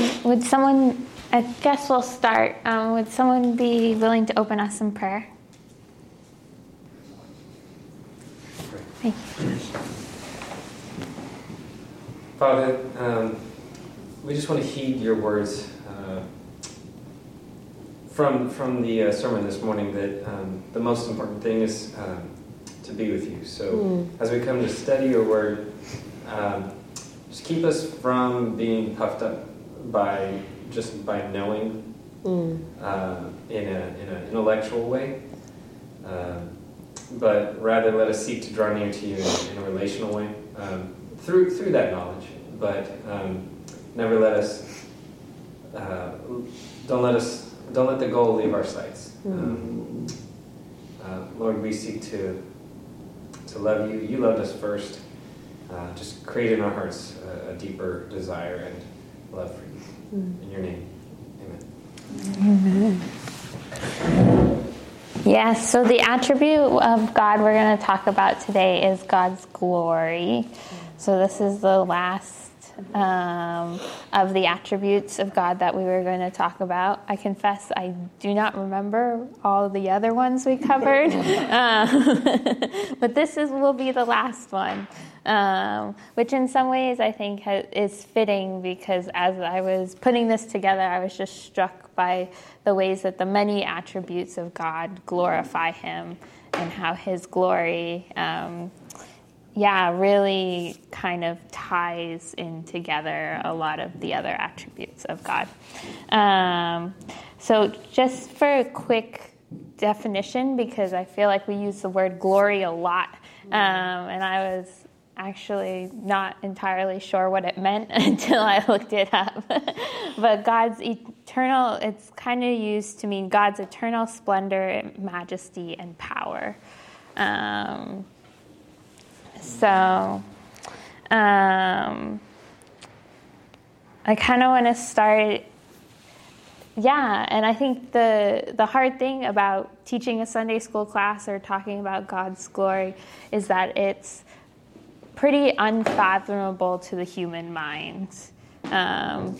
Um, would someone, I guess we'll start. Um, would someone be willing to open us in prayer? Thank you. Father, um, we just want to heed your words uh, from from the uh, sermon this morning. That um, the most important thing is um, to be with you. So Mm. as we come to study your word, um, just keep us from being puffed up by just by knowing Mm. uh, in, a, in an intellectual way, um, but rather let us seek to draw near to you in, in a relational way um, through through that knowledge. But um, never let us uh, don't let us don't let the goal leave our sights. Um, uh, Lord, we seek to to love you. You loved us first. Uh, just create in our hearts a, a deeper desire and love for you. In your name, Amen. Yes, so the attribute of God we're going to talk about today is God's glory. So this is the last um, of the attributes of God that we were going to talk about. I confess I do not remember all the other ones we covered, um, but this is will be the last one. Um, which in some ways I think ha- is fitting because as I was putting this together, I was just struck by the ways that the many attributes of God glorify Him and how His glory, um, yeah, really kind of ties in together a lot of the other attributes of God. Um, so, just for a quick definition, because I feel like we use the word glory a lot, um, and I was actually not entirely sure what it meant until I looked it up. but God's eternal, it's kind of used to mean God's eternal splendor, majesty, and power. Um, so, um, I kind of want to start. Yeah, and I think the the hard thing about teaching a Sunday school class or talking about God's glory is that it's pretty unfathomable to the human mind. Um,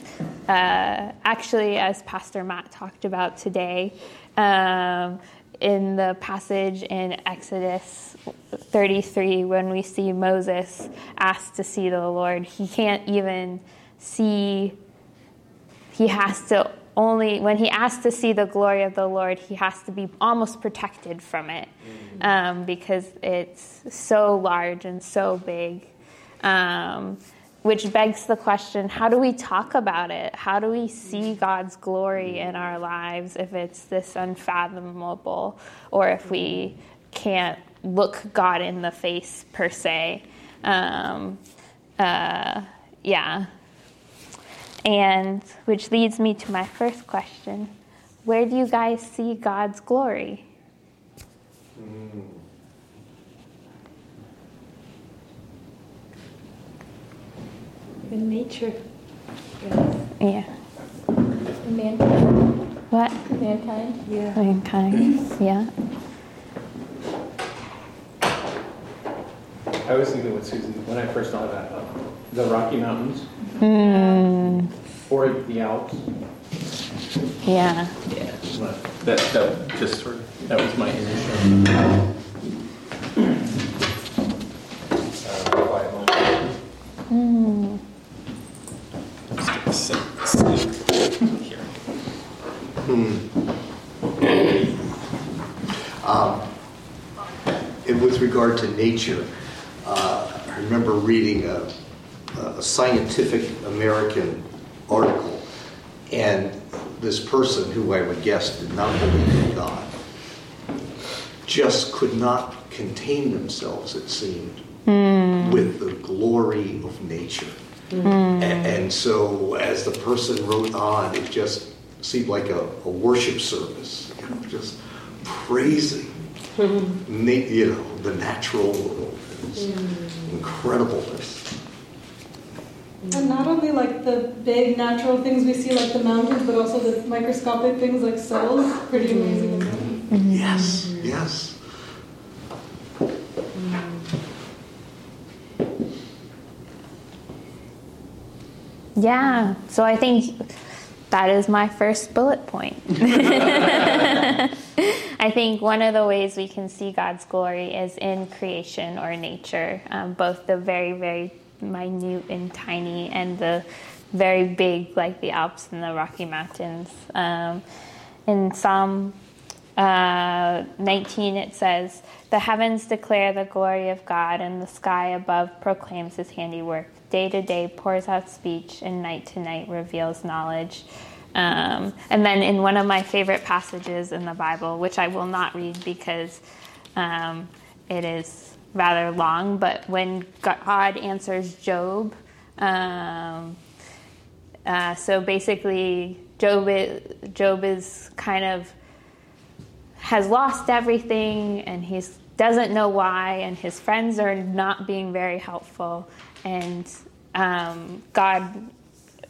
uh, actually, as Pastor Matt talked about today, um, in the passage in Exodus 33, when we see Moses asked to see the Lord, he can't even see, he has to only, when he asks to see the glory of the Lord, he has to be almost protected from it um, because it's so large and so big. Um, which begs the question how do we talk about it? How do we see God's glory in our lives if it's this unfathomable or if we can't look God in the face per se? Um, uh, yeah. And which leads me to my first question Where do you guys see God's glory? In nature. Yeah. In mankind. What? Mankind. Yeah. Mankind. Yeah. I was thinking with Susan when I first saw that uh, the Rocky Mountains Hmm. or the Alps. Yeah. Yeah, that that just sort of that was my initial. Uh, quiet moment. Hmm. Just gonna sit, sleep here. Hmm. Um, and with regard to nature, uh, I remember reading a, a Scientific American article, and this person, who I would guess did not believe in God, just could not contain themselves, it seemed, hmm. with the glory of nature. Hmm. A- And, so, as the person wrote on, it just seemed like a, a worship service, you know, just praising mm-hmm. na- you know, the natural world, its mm. incredibleness. And not only like the big natural things we see, like the mountains, but also the microscopic things like cells. Pretty mm. amazing. isn't it? Yes, yes. Yeah. So I think that is my first bullet point. I think one of the ways we can see God's glory is in creation or nature, um, both the very, very minute and tiny and the very big, like the Alps and the Rocky Mountains. Um, in Psalm uh, 19, it says, The heavens declare the glory of God, and the sky above proclaims his handiwork. Day to day pours out speech, and night to night reveals knowledge. Um, and then in one of my favorite passages in the Bible, which I will not read because um, it is rather long, but when God answers Job, um, uh, so basically, Job is, Job is kind of has lost everything, and he doesn't know why, and his friends are not being very helpful, and um, God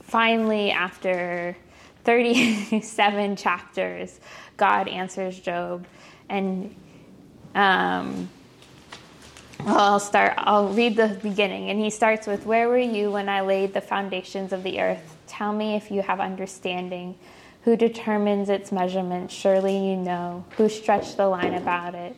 finally, after 37 chapters, God answers Job. And um, I'll start, I'll read the beginning. And he starts with Where were you when I laid the foundations of the earth? Tell me if you have understanding. Who determines its measurement? Surely you know. Who stretched the line about it?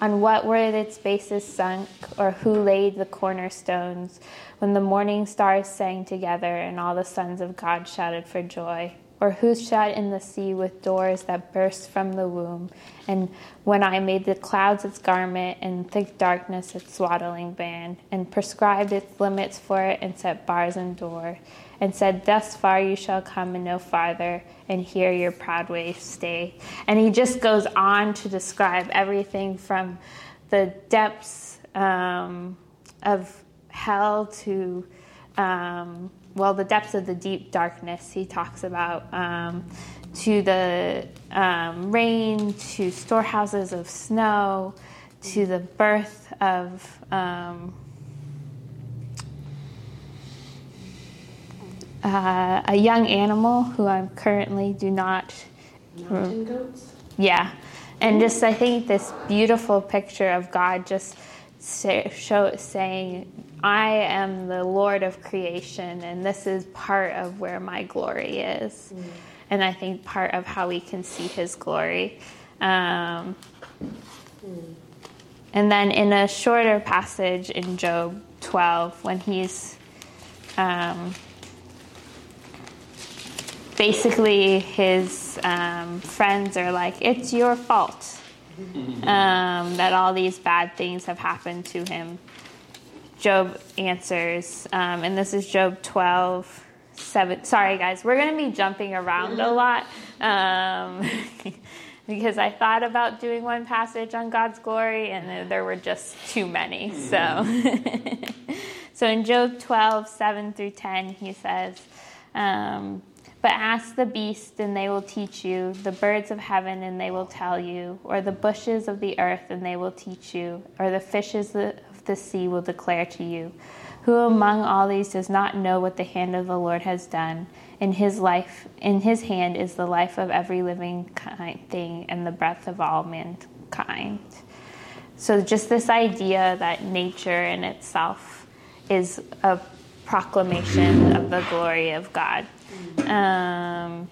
On what were its bases sunk, or who laid the cornerstones? When the morning stars sang together and all the sons of God shouted for joy or who shut in the sea with doors that burst from the womb? And when I made the clouds its garment and thick darkness its swaddling band, and prescribed its limits for it and set bars and door, and said, Thus far you shall come and no farther, and here your proud ways stay. And he just goes on to describe everything from the depths um, of hell to um, well, the depths of the deep darkness he talks about, um, to the um, rain, to storehouses of snow, to the birth of uh, a young animal who I currently do not. Mountain goats? Yeah. And just, I think this beautiful picture of God just say, show, saying, I am the Lord of creation, and this is part of where my glory is. Mm. And I think part of how we can see his glory. Um, mm. And then in a shorter passage in Job 12, when he's um, basically his um, friends are like, It's your fault um, that all these bad things have happened to him. Job answers, um, and this is Job 12, 7. Sorry, guys, we're going to be jumping around a lot um, because I thought about doing one passage on God's glory, and there were just too many. So, so in Job 12, 7 through 10, he says, um, but ask the beast, and they will teach you, the birds of heaven, and they will tell you, or the bushes of the earth, and they will teach you, or the fishes of the sea will declare to you. Who among all these does not know what the hand of the Lord has done? In his life, in his hand is the life of every living thing and the breath of all mankind. So, just this idea that nature in itself is a proclamation of the glory of God. Um,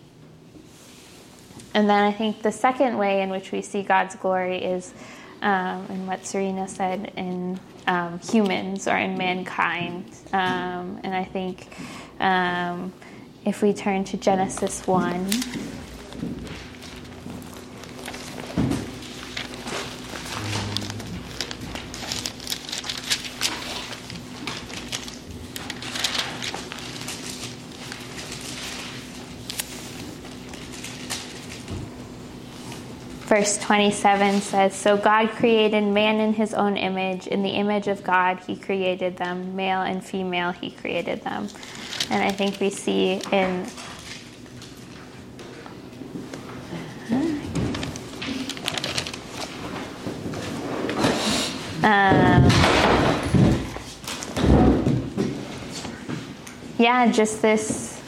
and then I think the second way in which we see God's glory is um, in what Serena said in um, humans or in mankind. Um, and I think um, if we turn to Genesis 1. Verse 27 says So God created man in his own image. In the image of God, he created them. Male and female, he created them. And I think we see in. Um, yeah, just this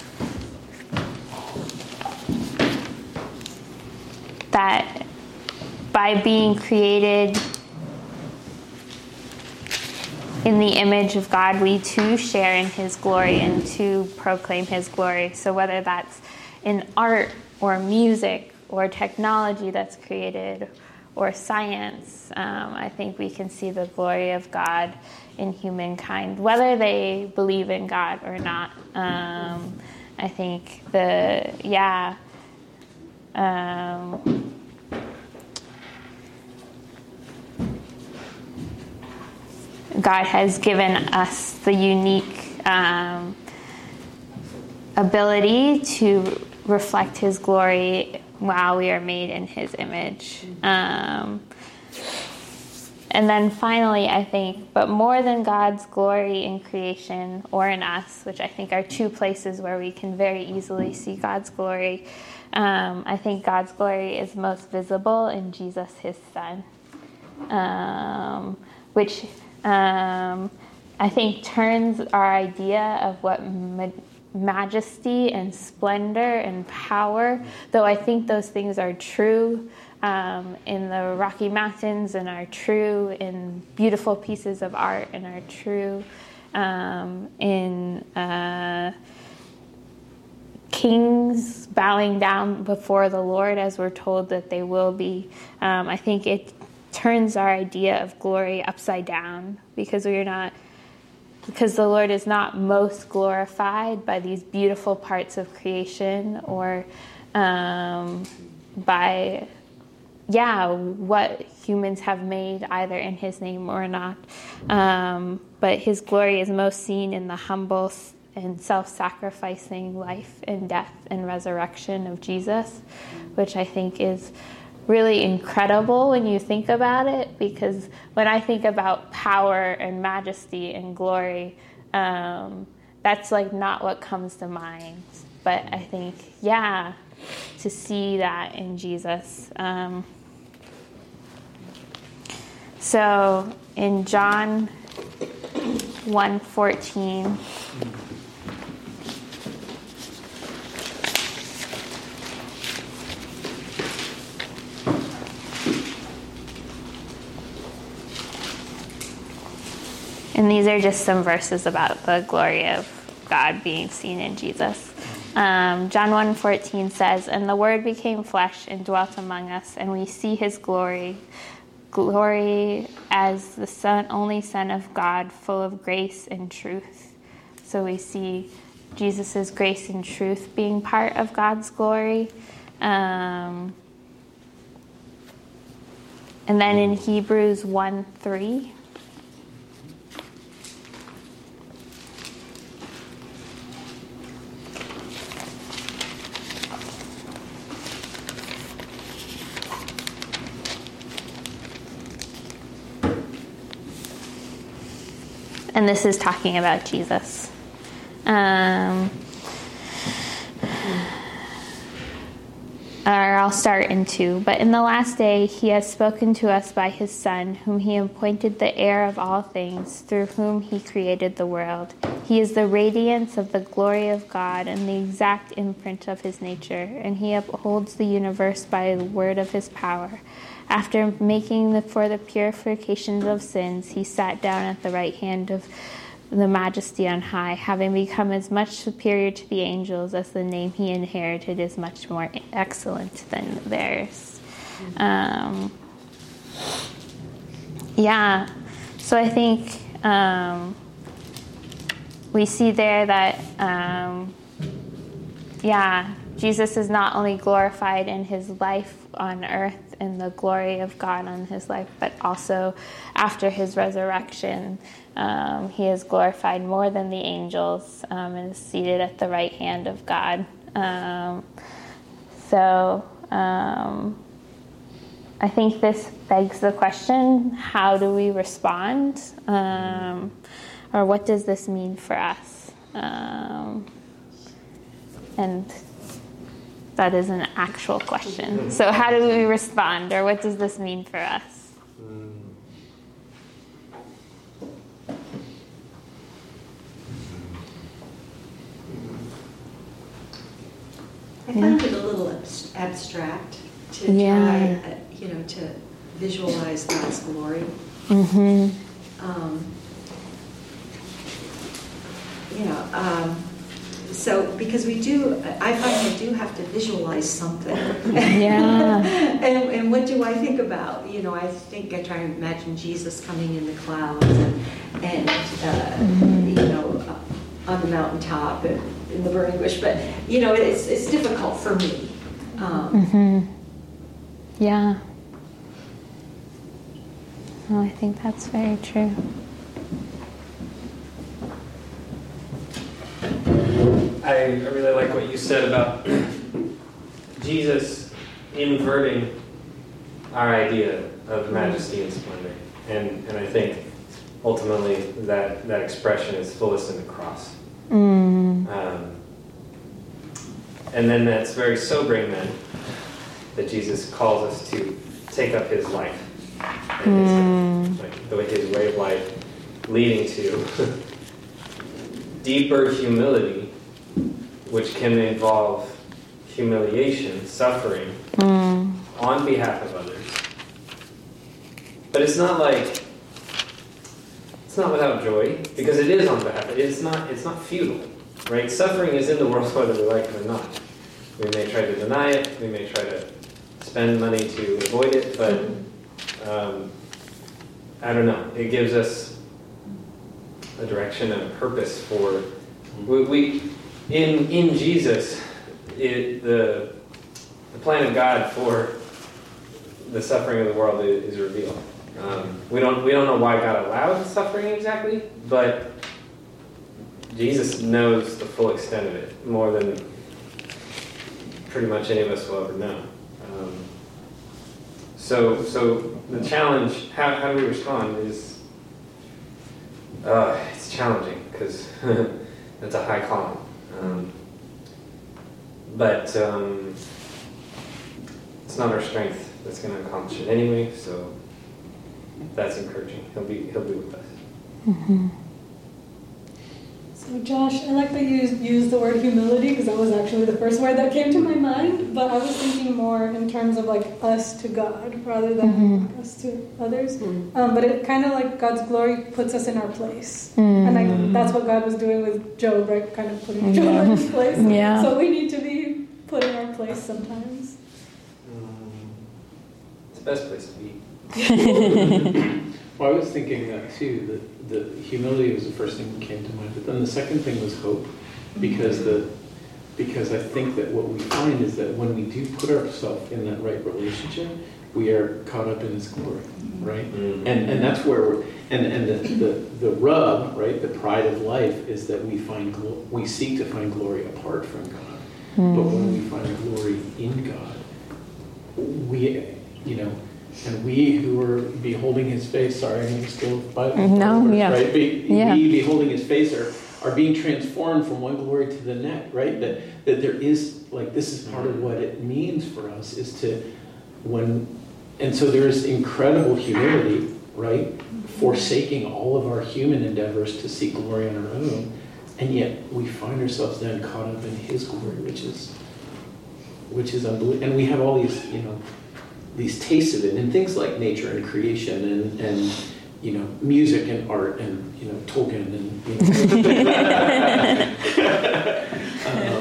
that by being created in the image of God, we too share in His glory and to proclaim His glory. So whether that's in art or music or technology that's created or science, um, I think we can see the glory of God in humankind, whether they believe in God or not. Um, I think the, yeah. Um, God has given us the unique um, ability to reflect His glory while we are made in His image. Um, and then finally, I think, but more than God's glory in creation or in us, which I think are two places where we can very easily see God's glory, um, I think God's glory is most visible in Jesus, His Son, um, which um, I think turns our idea of what ma- majesty and splendor and power, though I think those things are true um, in the Rocky Mountains and are true in beautiful pieces of art and are true um, in uh, kings bowing down before the Lord as we're told that they will be. Um, I think it turns our idea of glory upside down because we're not because the Lord is not most glorified by these beautiful parts of creation or um, by yeah what humans have made either in his name or not. Um, but his glory is most seen in the humble and self-sacrificing life and death and resurrection of jesus which i think is really incredible when you think about it because when I think about power and majesty and glory, um, that's like not what comes to mind. But I think, yeah, to see that in Jesus. Um, so in John 1:14 And these are just some verses about the glory of God being seen in Jesus. Um, John 1:14 says, "And the Word became flesh and dwelt among us, and we see His glory, glory as the Son, only Son of God, full of grace and truth." So we see Jesus' grace and truth being part of God's glory. Um, and then in Hebrews 1 3. And this is talking about Jesus. Um, or I'll start in two. But in the last day, he has spoken to us by his Son, whom he appointed the heir of all things, through whom he created the world. He is the radiance of the glory of God and the exact imprint of his nature, and he upholds the universe by the word of his power. After making the, for the purifications of sins, he sat down at the right hand of the majesty on high, having become as much superior to the angels as the name he inherited is much more excellent than theirs. Um, yeah, so I think um, we see there that, um, yeah, Jesus is not only glorified in his life on earth in the glory of God on his life, but also after his resurrection, um, he is glorified more than the angels um, and is seated at the right hand of God. Um, so um, I think this begs the question how do we respond? Um, or what does this mean for us? Um, and that is an actual question. So, how do we respond, or what does this mean for us? I find it a little abstract to Yeah. try, uh, you know, to visualize God's glory. Mm-hmm. Um, you know, um, so because we do, I find I do have to visualize something. Yeah. and, and what do I think about? You know, I think I try to imagine Jesus coming in the clouds and, and uh, you know, uh, on the mountaintop and in the burning bush. But you know, it's it's difficult for me. Um, hmm Yeah. Oh, I think that's very true. I, really like what you said about Jesus inverting our idea of majesty and splendor. And, and I think ultimately that, that expression is fullest in the cross. Mm. Um, and then that's very sobering then that Jesus calls us to take up his life. And his, like, the way his way of life leading to deeper humility, which can involve humiliation, suffering Mm. on behalf of others. But it's not like it's not without joy because it is on behalf. It's not. It's not futile, right? Suffering is in the world whether we like it or not. We may try to deny it. We may try to spend money to avoid it, but um, I don't know. It gives us a direction and a purpose for we, we in in Jesus. It, the the plan of God for the suffering of the world is, is revealed. Um, we don't we don't know why God allowed suffering exactly, but Jesus knows the full extent of it more than pretty much any of us will ever know. Um, so so the challenge, how, how do we respond, is uh, it's challenging because it's a high calling. Um, but um, it's not our strength that's going to accomplish it anyway. So that's encouraging. He'll be he'll be with us. So, Josh, I like that you used, used the word humility because that was actually the first word that came to my mind. But I was thinking more in terms of like us to God rather than mm-hmm. us to others. Mm. Um, but it kind of like God's glory puts us in our place. And like, mm. that's what God was doing with Job, right? Kind of putting mm-hmm. Job in his place. Yeah. So we need to be put in our place sometimes. Mm. It's the best place to be. Well, I was thinking that too, that the humility was the first thing that came to mind, but then the second thing was hope, because the because I think that what we find is that when we do put ourselves in that right relationship, we are caught up in His glory, right? Mm. And and that's where we're and and the the, the rub, right? The pride of life is that we find glo- we seek to find glory apart from God, but when we find glory in God, we you know. And we who are beholding his face, sorry, I'm still Bible. No, yeah. Right? Be, Yeah. We beholding his face are, are being transformed from one glory to the next, right? That, that there is, like, this is part of what it means for us is to, when, and so there's incredible humility, right? Forsaking all of our human endeavors to seek glory on our own. And yet we find ourselves then caught up in his glory, which is, which is unbelievable. And we have all these, you know, these tastes of it and things like nature and creation and, and you know music and art and you know Tolkien and you know.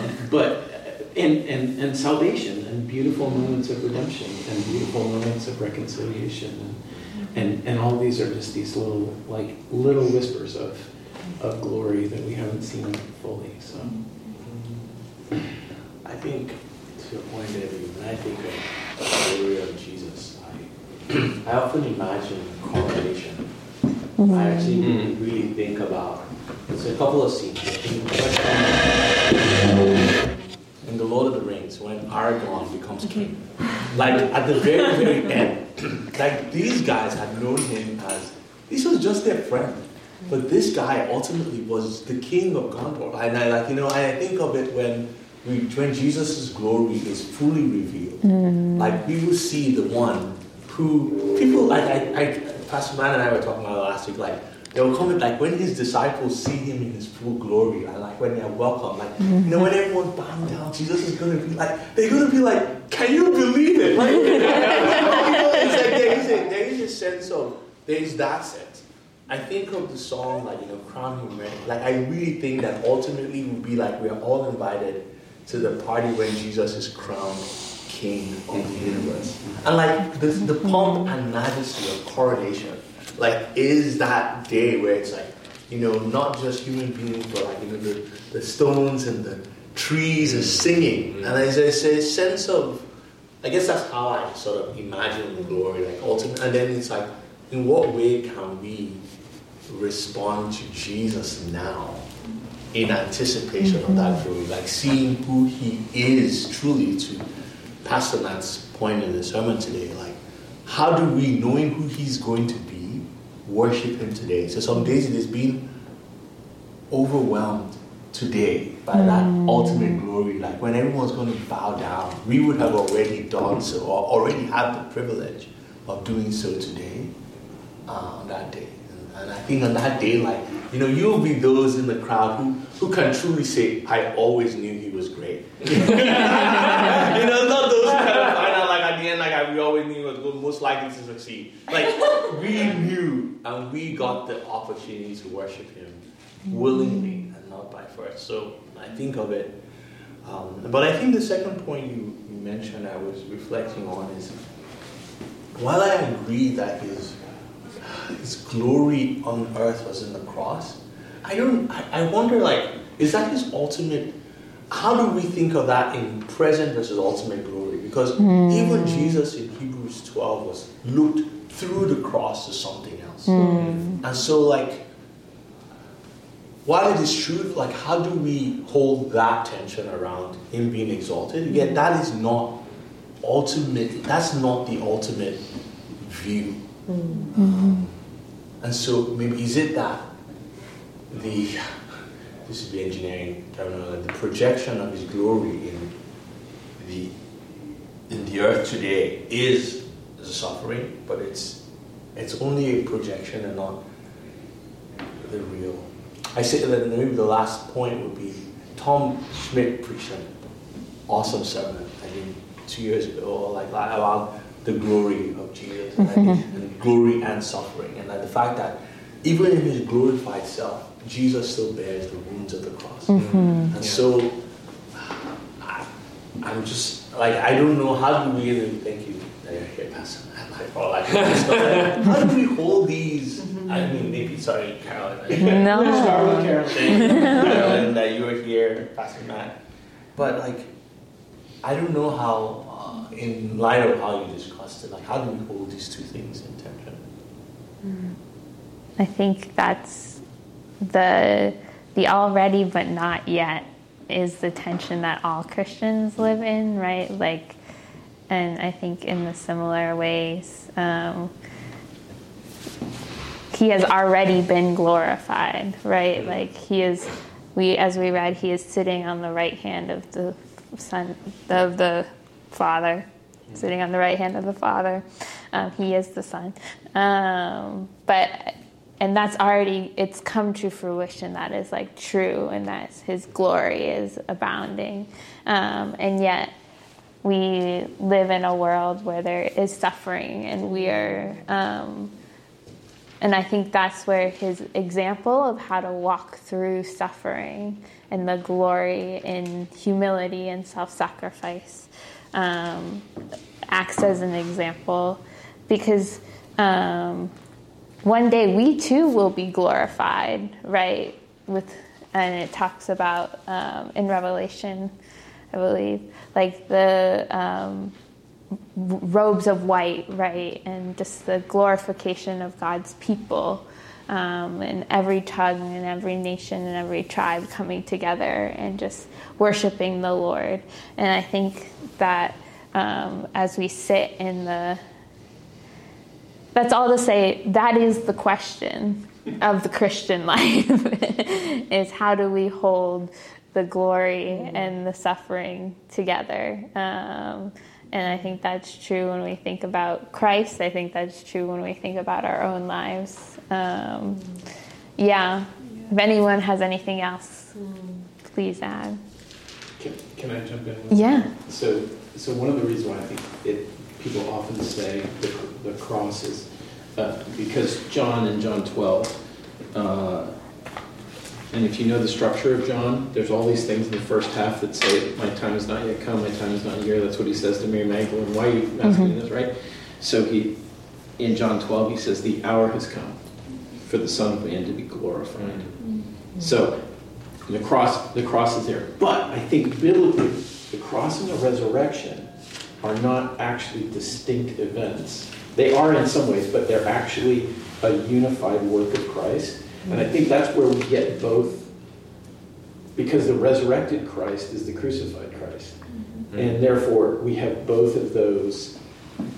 um, but and, and and salvation and beautiful moments of redemption and beautiful moments of reconciliation and and, and all these are just these little like little whispers of of glory that we haven't seen fully so I think to your point, Debbie, when I think of the glory of Jesus, I, I often imagine correlation. I actually Mm. really think about there's a couple of scenes. I think the first one, in the Lord of the Rings, when Aragorn becomes king, like at the very very end, like these guys had known him as this was just their friend. But this guy ultimately was the king of Gondor. And I like, you know, I think of it when we, when Jesus' glory is fully revealed. Mm. Like we will see the one who people like I, I Pastor Matt and I were talking about last week, like they were coming like when his disciples see him in his full glory like when they're welcome, like you know, when everyone's bowing down, Jesus is gonna be like they're gonna be like, Can you believe it? Right? You know, it's like there is a there is a sense of there is that sense. I think of the song like you know crown him red. Like I really think that ultimately would be like we are all invited to the party when Jesus is crowned King of the universe. And like the, the pomp and majesty of coronation, like is that day where it's like you know not just human beings but like you know the, the stones and the trees are singing, mm-hmm. and there's, there's a sense of I guess that's how I sort of imagine the glory, like ultimate. And then it's like, in what way can we respond to Jesus now in anticipation of that glory? Like seeing who he is truly to Pastor Matt's point in the sermon today. Like, how do we, knowing who he's going to be, worship him today? So some days it has been overwhelmed today by that ultimate glory. Like when everyone's going to bow down, we would have already done so or already had the privilege of doing so today uh, on that day. And, and I think on that day, like, you know, you'll be those in the crowd who, who can truly say, I always knew he was great. you know, not those who kind of find out like at the end, like we always knew he was most likely to succeed. Like we knew and we got the opportunity to worship him willingly and not by force. So I think of it. Um, but I think the second point you, you mentioned, I was reflecting on is while I agree that his his glory on earth was in the cross, I don't. I, I wonder, like, is that his ultimate? How do we think of that in present versus ultimate glory? Because hmm. even Jesus in Hebrews 12 was looked through the cross to something else, hmm. and so like while it is true, like how do we hold that tension around him being exalted? Yet hmm. that is not ultimate. That's not the ultimate view. And so maybe is it that the this is the engineering terminology, the projection of his glory in the in the earth today is the suffering, but it's it's only a projection and not the real. I say that maybe the last point would be Tom Schmidt preached an awesome sermon, I think two years ago, like that about the glory of Jesus, and, and glory and suffering, and that the fact that even in his glorified self, Jesus still bears the wounds of the cross. Mm-hmm. And so I, I'm just like I don't know how do we even thank you that you're here, Pastor. Matt, Like, or like, how do we hold these? Mm-hmm. I mean, maybe sorry, Carolyn. No. Start with Carolyn. Carolyn, that you were here, Pastor Matt. But like, I don't know how, uh, in light of how you discussed it, like, how do we hold these two things in tension? I think that's the the already but not yet is the tension that all Christians live in, right? Like, and I think in the similar ways, um, he has already been glorified, right? Like he is, we as we read, he is sitting on the right hand of the son of the Father, sitting on the right hand of the Father. Um, he is the Son, um, but and that's already it's come to fruition. That is like true, and that His glory is abounding, um, and yet we live in a world where there is suffering, and we are. Um, and I think that's where his example of how to walk through suffering and the glory in humility and self sacrifice um, acts as an example because um, one day we too will be glorified, right? With and it talks about um, in Revelation, I believe, like the um, robes of white, right, and just the glorification of God's people, um, and every tongue and every nation and every tribe coming together and just worshiping the Lord. And I think that um, as we sit in the that's all to say that is the question of the Christian life is how do we hold the glory and the suffering together. Um, and I think that's true when we think about Christ. I think that's true when we think about our own lives. Um, yeah. If anyone has anything else, please add. Can, can I jump in? Yeah. So, so one of the reasons why I think it, people often say the, the cross is uh, because John in John 12, uh, and if you know the structure of John, there's all these things in the first half that say, My time is not yet come, my time is not here. That's what he says to Mary Magdalene. Why are you asking mm-hmm. this, right? So he, in John 12, he says, The hour has come for the Son of Man to be glorified. Mm-hmm. So the cross, the cross is there. But I think biblically, the cross and the resurrection are not actually distinct events. They are in some ways, but they're actually a unified work of Christ. And I think that's where we get both, because the resurrected Christ is the crucified Christ. Mm-hmm. And therefore, we have both of those.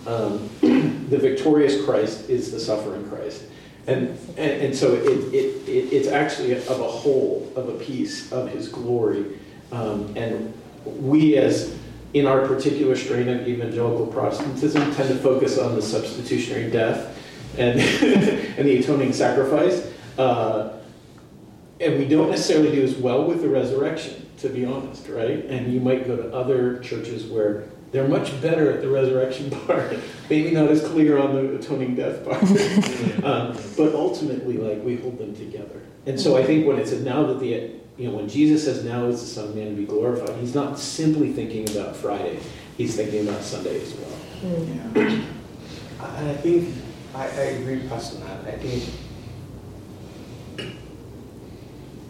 Um, the victorious Christ is the suffering Christ. And, and, and so it, it, it, it's actually of a whole, of a piece of his glory. Um, and we, as in our particular strain of evangelical Protestantism, tend to focus on the substitutionary death and, and the atoning sacrifice. Uh, and we don't necessarily do as well with the resurrection, to be honest, right? And you might go to other churches where they're much better at the resurrection part. Maybe not as clear on the atoning death part. um, but ultimately, like, we hold them together. And so I think when it says now that the, you know, when Jesus says now is the Son of Man to be glorified, he's not simply thinking about Friday. He's thinking about Sunday as well. Yeah. and I think, I, I agree, Pastor Matt. I think,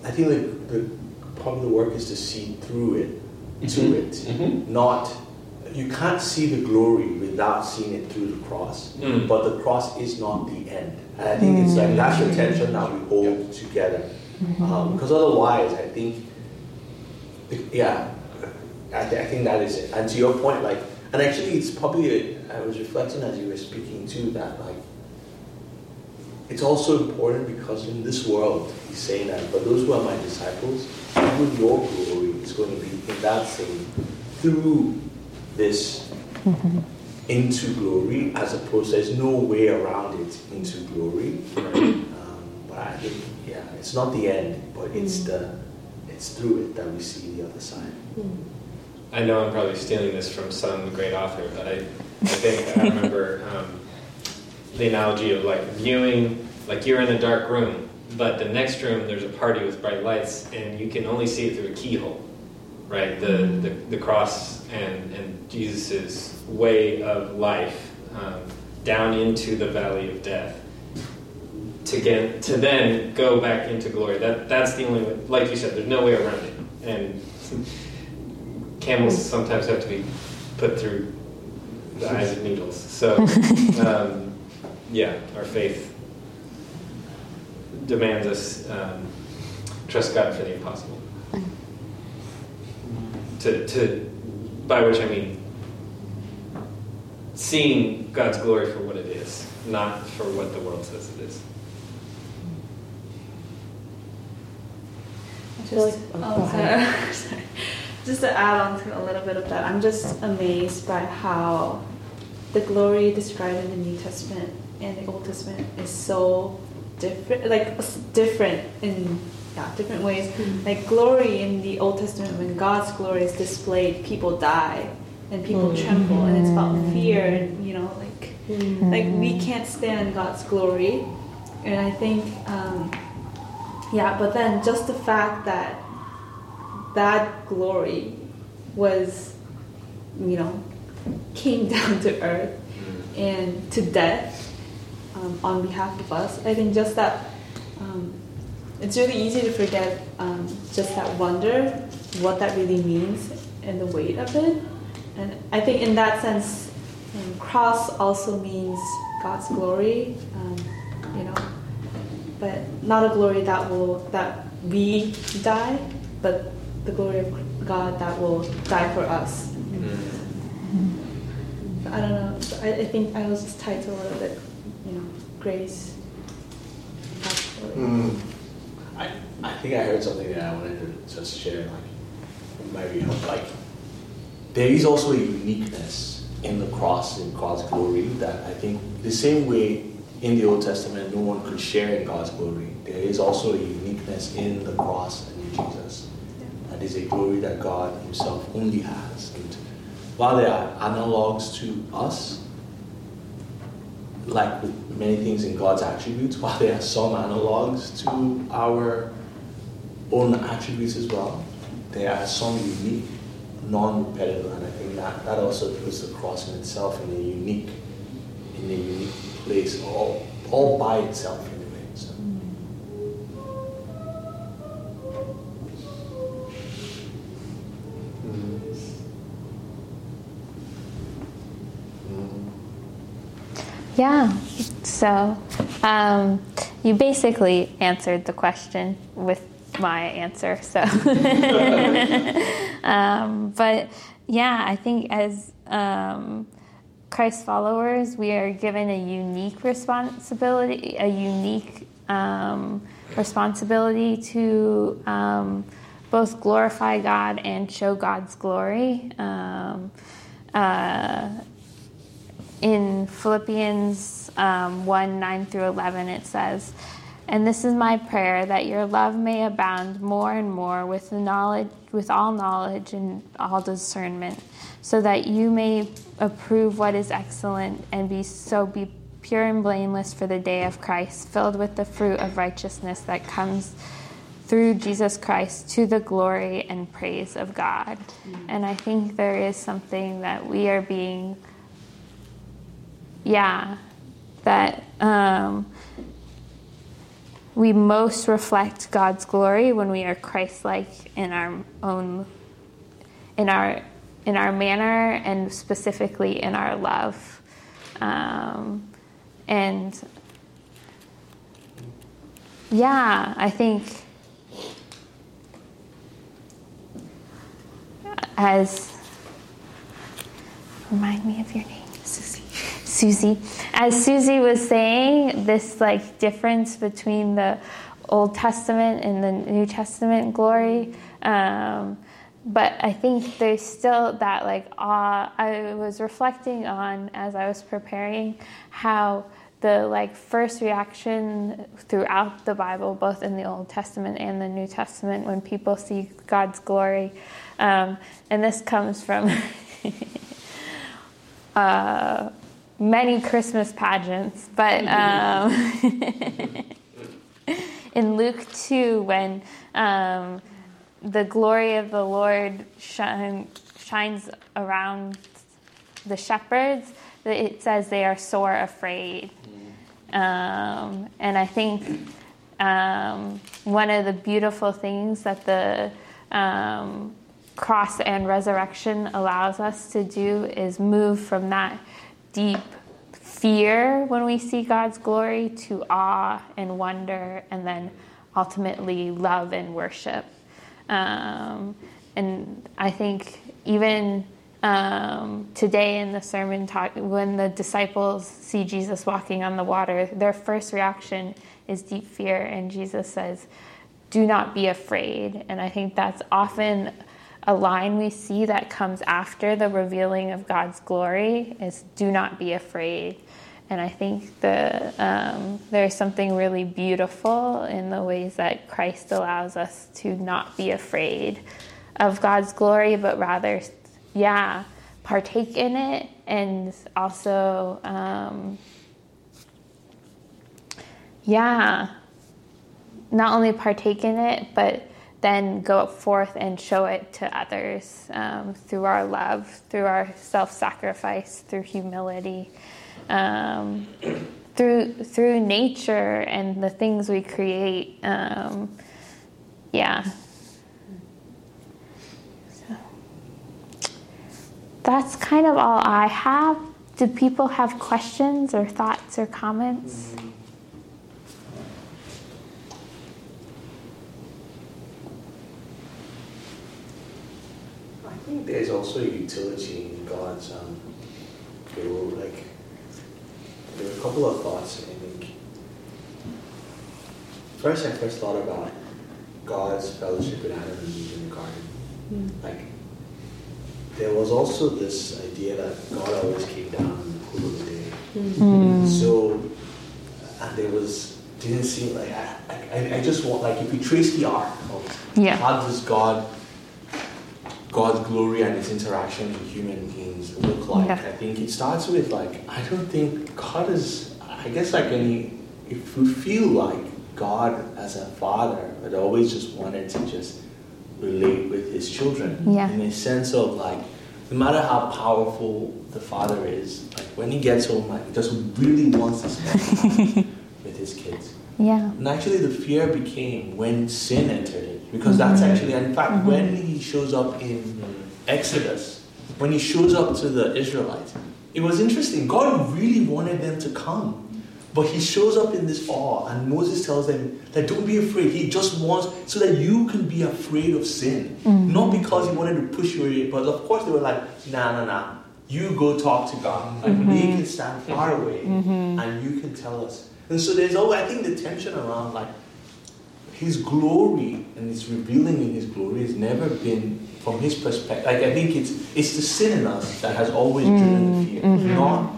I think like the part of the work is to see through it, to mm-hmm. it, mm-hmm. not you can't see the glory without seeing it through the cross. Mm. But the cross is not the end. And I think mm. it's like that's the tension that we hold yep. together. Mm-hmm. Um, because otherwise, I think, yeah, I, th- I, think that is it. And to your point, like, and actually, it's probably, a, I was reflecting as you were speaking too, that like, it's also important because in this world, he's saying that, but those who are my disciples, even your glory is going to be in that same through this mm-hmm. into glory as opposed there's no way around it into glory. Right? Um, but I think yeah, it's not the end, but it's the it's through it that we see the other side. I know I'm probably stealing this from some great author, but I, I think I remember um, the analogy of like viewing, like you're in a dark room, but the next room there's a party with bright lights, and you can only see it through a keyhole right? The, the, the cross and, and Jesus' way of life um, down into the valley of death to get to then go back into glory. That that's the only way. Like you said, there's no way around it. And camels sometimes have to be put through the eyes of needles. So, um, yeah, our faith demands us um, trust God for the impossible to, to by which I mean seeing God's glory for what it is, not for what the world says it is. Just, oh, sorry. just to add on to a little bit of that, I'm just amazed by how the glory described in the New Testament and the Old Testament is so different, like different in yeah, different ways. Mm-hmm. Like glory in the Old Testament, when God's glory is displayed, people die and people mm-hmm. tremble, and it's about fear, and you know, like mm-hmm. like we can't stand God's glory, and I think, um, yeah. But then just the fact that that glory was, you know, came down to earth mm. and to death um, on behalf of us. I think just that. Um, it's really easy to forget um, just that wonder, what that really means, and the weight of it. And I think in that sense, um, cross also means God's glory, um, you know, but not a glory that will that we die, but the glory of God that will die for us. Mm. I don't know. I, I, think I was just tied to a little bit, grace. Mm. I, I think I heard something that I wanted to just share, like, maybe help. Like, there is also a uniqueness in the cross, in God's glory, that I think the same way in the Old Testament no one could share in God's glory, there is also a uniqueness in the cross and in Jesus. That is a glory that God Himself only has. And while there are analogs to us, like many things in God's attributes, while there are some analogs to our own attributes as well, there are some unique, non-repetitive, and I think that, that also puts the cross in itself in a unique, in a unique place, all, all by itself Yeah. So um, you basically answered the question with my answer. So, um, but yeah, I think as um, Christ followers, we are given a unique responsibility, a unique um, responsibility to um, both glorify God and show God's glory. Um, uh, in Philippians um, 1 9 through 11, it says, And this is my prayer that your love may abound more and more with, the knowledge, with all knowledge and all discernment, so that you may approve what is excellent and be so be pure and blameless for the day of Christ, filled with the fruit of righteousness that comes through Jesus Christ to the glory and praise of God. And I think there is something that we are being yeah, that um, we most reflect God's glory when we are Christ-like in our own, in our, in our manner, and specifically in our love, um, and yeah, I think as remind me of your name. Susie. As Susie was saying, this like difference between the Old Testament and the New Testament glory. Um, but I think there's still that like awe. I was reflecting on as I was preparing how the like first reaction throughout the Bible, both in the Old Testament and the New Testament, when people see God's glory, um, and this comes from. uh, many Christmas pageants, but um, in Luke 2, when um, the glory of the Lord shine, shines around the shepherds, it says they are sore afraid. Um, and I think um, one of the beautiful things that the um, cross and resurrection allows us to do is move from that deep fear when we see God's glory to awe and wonder, and then ultimately love and worship. Um, and I think even um, today in the sermon talk, when the disciples see Jesus walking on the water, their first reaction is deep fear, and Jesus says, "Do not be afraid." And I think that's often a line we see that comes after the revealing of God's glory is do not be afraid. And I think the, um, there's something really beautiful in the ways that Christ allows us to not be afraid of God's glory, but rather, yeah, partake in it and also, um, yeah, not only partake in it, but then go forth and show it to others um, through our love, through our self sacrifice, through humility, um, through, through nature and the things we create. Um, yeah. So that's kind of all I have. Do people have questions or thoughts or comments? I there's also utility in God's um. Like, there are a couple of thoughts. I think. First, I first thought about God's fellowship with Adam and Eve in the garden. Like, there was also this idea that God always came down in the cool of the day. So, and there was didn't seem like I, I, I just want like if we trace the arc of Yeah. how does God God's glory and its interaction with human beings look like? Yeah. I think it starts with like I don't think God is I guess like any, if we feel like God as a father had always just wanted to just relate with his children Yeah. in a sense of like, no matter how powerful the father is, like when he gets home, like he just really wants to spend time with his kids. Yeah. And actually, the fear became when sin entered it, because that's mm-hmm. actually, in fact, mm-hmm. when he shows up in Exodus, when he shows up to the Israelites, it was interesting. God really wanted them to come. But he shows up in this awe, and Moses tells them that don't be afraid. He just wants so that you can be afraid of sin. Mm. Not because he wanted to push you away, but of course they were like, nah, nah, nah. You go talk to God. Like they mm-hmm. can stand far away and you can tell us. And so there's always, I think, the tension around like his glory and his revealing in his glory has never been from his perspective. Like I think it's it's the sin in us that has always driven the mm, fear, mm-hmm. not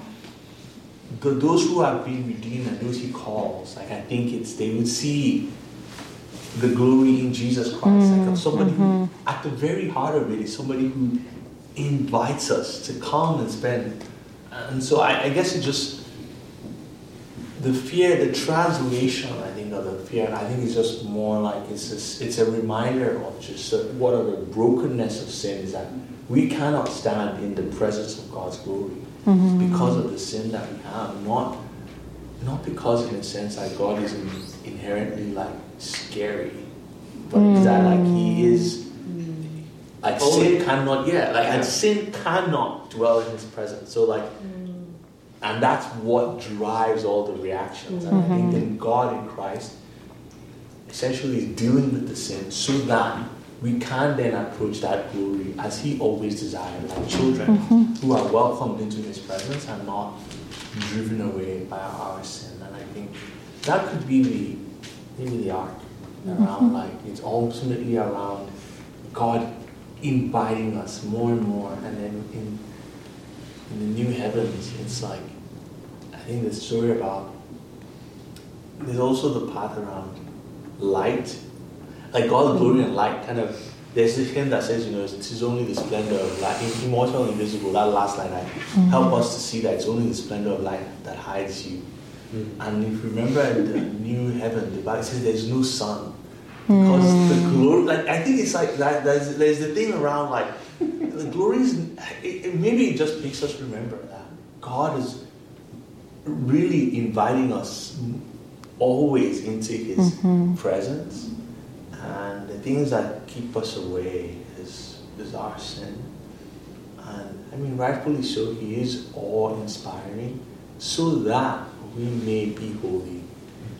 the, those who have been redeemed and those he calls. Like I think it's they would see the glory in Jesus Christ, like of somebody who, mm-hmm. at the very heart of it, is somebody who invites us to come and spend. And so I, I guess it just the fear, the translation, I think, of the fear, I think is just more like it's just, it's a reminder of just the, what are the brokenness of sin is that we cannot stand in the presence of God's glory mm-hmm. because of the sin that we have, not not because in a sense like God is inherently like scary, but is that like He mm. is mm. like sin cannot yeah like and sin cannot dwell in His presence. So like mm. And that's what drives all the reactions. And I think mm-hmm. then God in Christ essentially is dealing with the sin so that we can then approach that glory as He always desired, like children mm-hmm. who are welcomed into His presence and not driven away by our sin. And I think that could be the maybe the arc around mm-hmm. like it's ultimately around God inviting us more and more, and then in in the new heavens, it's like I think the story about there's also the part around light, like God's glory and light. Kind of there's this hymn that says, you know, it is only the splendor of light, immortal, and invisible. That last line, I mm-hmm. help us to see that it's only the splendor of light that hides you. Mm-hmm. And if you remember in the new heaven, the Bible says there's no sun. Mm-hmm. Because the glory, like I think it's like that. There's, there's the thing around like the glory is. It, it, maybe it just makes us remember that God is really inviting us always into His mm-hmm. presence, and the things that keep us away is is our sin. And I mean, rightfully so, He is awe-inspiring, so that we may be holy,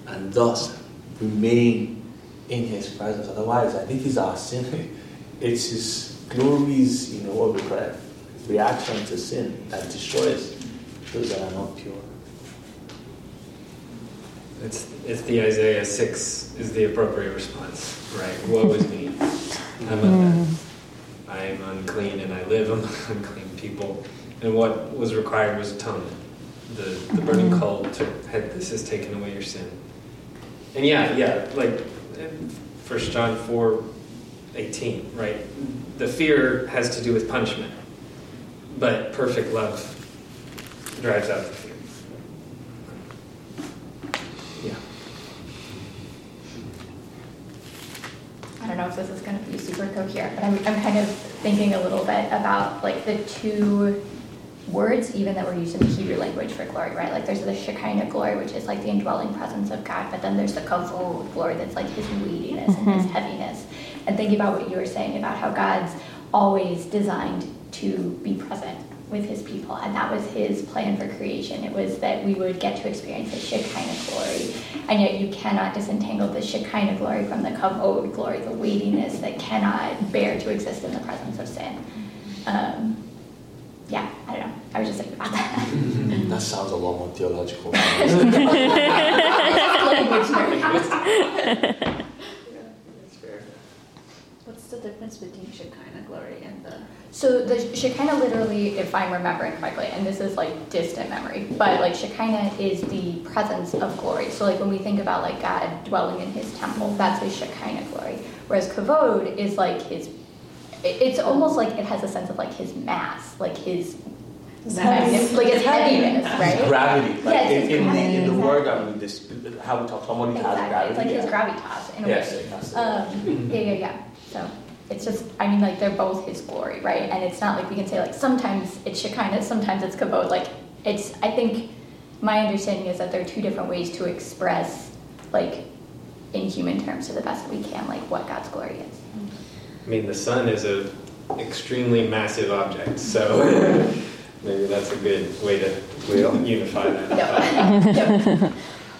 and thus remain in His presence. Otherwise, I think it's our sin. It's His glory's, you know, what we call reaction to sin that destroys those that are not pure. It's, it's the Isaiah 6 is the appropriate response, right? Woe is me. I'm a, mm-hmm. I'm unclean and I live among unclean people. And what was required was atonement. The, the burning mm-hmm. coal to had, this has taken away your sin. And yeah, yeah, like First John 4 18, right? The fear has to do with punishment, but perfect love drives out the fear. Yeah. I don't know if this is going to be super coherent, but I'm, I'm kind of thinking a little bit about like the two words even that were used in the Hebrew language for glory, right? Like there's the Shekinah glory, which is like the indwelling presence of God, but then there's the kavod glory that's like his weightiness and his mm-hmm. heaviness. And thinking about what you were saying about how God's always designed to be present with his people, and that was his plan for creation. It was that we would get to experience the Shekinah glory, and yet you cannot disentangle the Shekinah glory from the kavod glory, the weightiness that cannot bear to exist in the presence of sin. Um, yeah, I don't know. I was just thinking about that. That sounds a lot more theological. Language nerd. What's the difference between Shekinah glory and the So the Shekinah literally, if I'm remembering correctly, and this is like distant memory, but like Shekinah is the presence of glory. So like when we think about like God dwelling in His temple, that's His Shekinah glory. Whereas Kavod is like His. It's almost like it has a sense of like His mass, like His It's like it's heaviness, right? Gravity, like Yeah, in, it's in, the, gravity, in the exactly. word that we dis- how we talk, somebody has Exactly. gravity. It's like his yeah. gravitas in a Yes, way. that's. Um, yeah, yeah, yeah. So it's just, I mean, like they're both his glory, right? And it's not like we can say like sometimes it's Shekinah, sometimes it's Kavod. Like it's, I think my understanding is that there are two different ways to express, like in human terms, to the best that we can, like what God's glory is. I mean, the sun is a extremely massive object, so maybe that's a good way to unify that. Yep.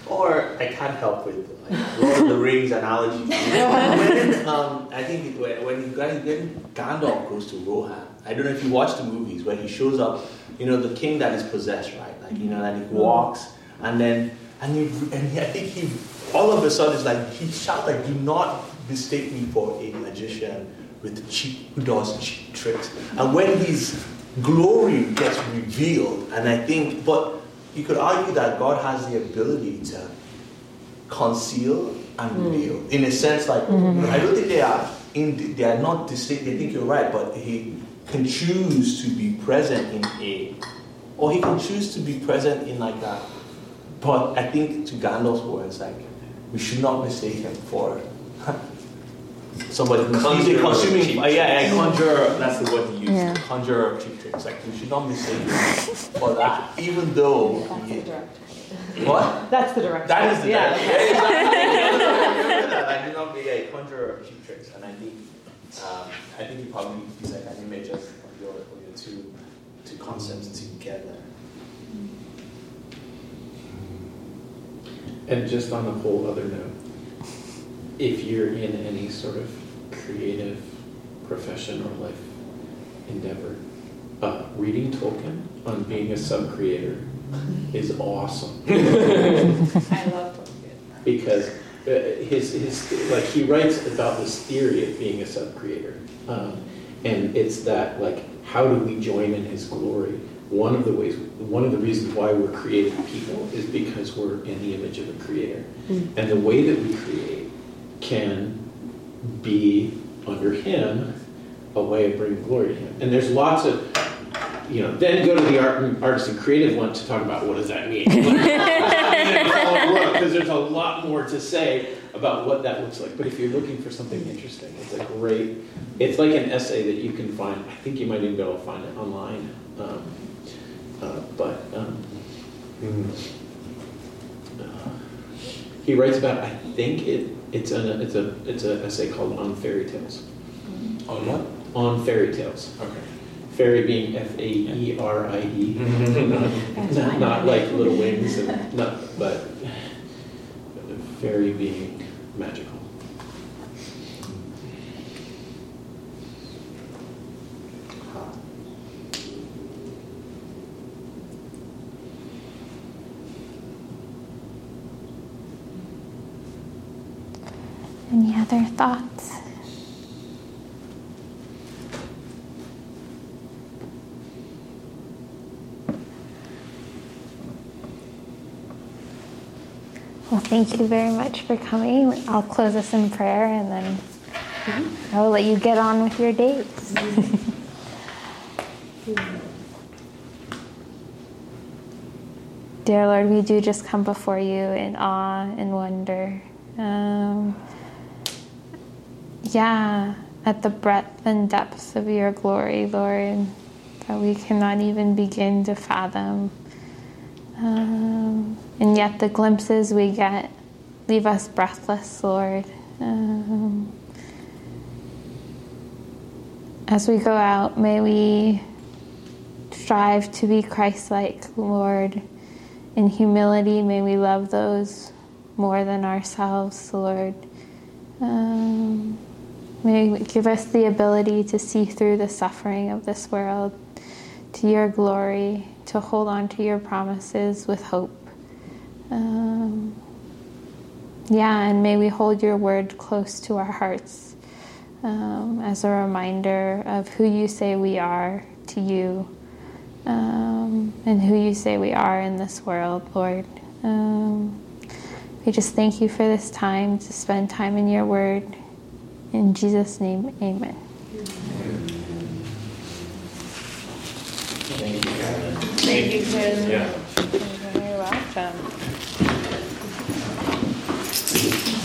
Or I can't help with like Lord of the Rings analogy. when, um, I think it, when, when you guys when Gandalf goes to Rohan, I don't know if you watch the movies where he shows up, you know, the king that is possessed, right? Like you know, that he walks and then and he and he, I think he all of a sudden is like he shouts like, "Do not mistake me for a magician with cheap who does cheap tricks." And when his glory gets revealed, and I think, but you could argue that God has the ability to conceal and reveal. In a sense, like I don't think they are in they are not distinct. They think you're right, but he can choose to be present in a, or he can choose to be present in like that. But I think to Gandalf's words, like we should not mistake him for somebody who's easily Conjurer consuming. cheap uh, yeah, yeah, conjure. That's the word he used. Yeah. Conjure cheap tricks. Like we should not mistake him for that, even though. That's he- the director. What? That's the director. That is the yeah. yeah. yeah exactly. I do not be a conjurer of cheap tricks, and I think um, I think you probably use like an image of your, of your two two concepts together. And just on a whole other note, if you're in any sort of creative profession or life endeavor, uh, reading Tolkien on being a sub-creator is awesome I love Tolkien. because uh, his, his like he writes about this theory of being a sub-creator, um, and it's that like how do we join in his glory? One of the ways, one of the reasons why we're created people is because we're in the image of a creator, and the way that we create can be under him a way of bringing glory to him. And there's lots of you know, then go to the art, artist and creative one to talk about what does that mean. Because there's a lot more to say about what that looks like. But if you're looking for something interesting, it's a great, it's like an essay that you can find. I think you might even be able to find it online. Um, uh, but um, uh, he writes about, I think it, it's a, it's a, it's an essay called On Fairy Tales. On what? On Fairy Tales. Okay. Fairy being F A E R I E, not, not like little wings, and not, but fairy being magical. Any other thoughts? Well, thank you very much for coming. I'll close us in prayer and then I will let you get on with your dates. Dear Lord, we do just come before you in awe and wonder. Um, yeah, at the breadth and depth of your glory, Lord, that we cannot even begin to fathom. Um, and yet, the glimpses we get leave us breathless, Lord. Um, as we go out, may we strive to be Christ like, Lord. In humility, may we love those more than ourselves, Lord. Um, may give us the ability to see through the suffering of this world to your glory, to hold on to your promises with hope. Um, yeah, and may we hold your word close to our hearts um, as a reminder of who you say we are to you um, and who you say we are in this world, Lord. Um, we just thank you for this time to spend time in your word. In Jesus' name, amen. Thank you. Kevin. Thank you, Chris. Yeah. You're welcome. Thank you.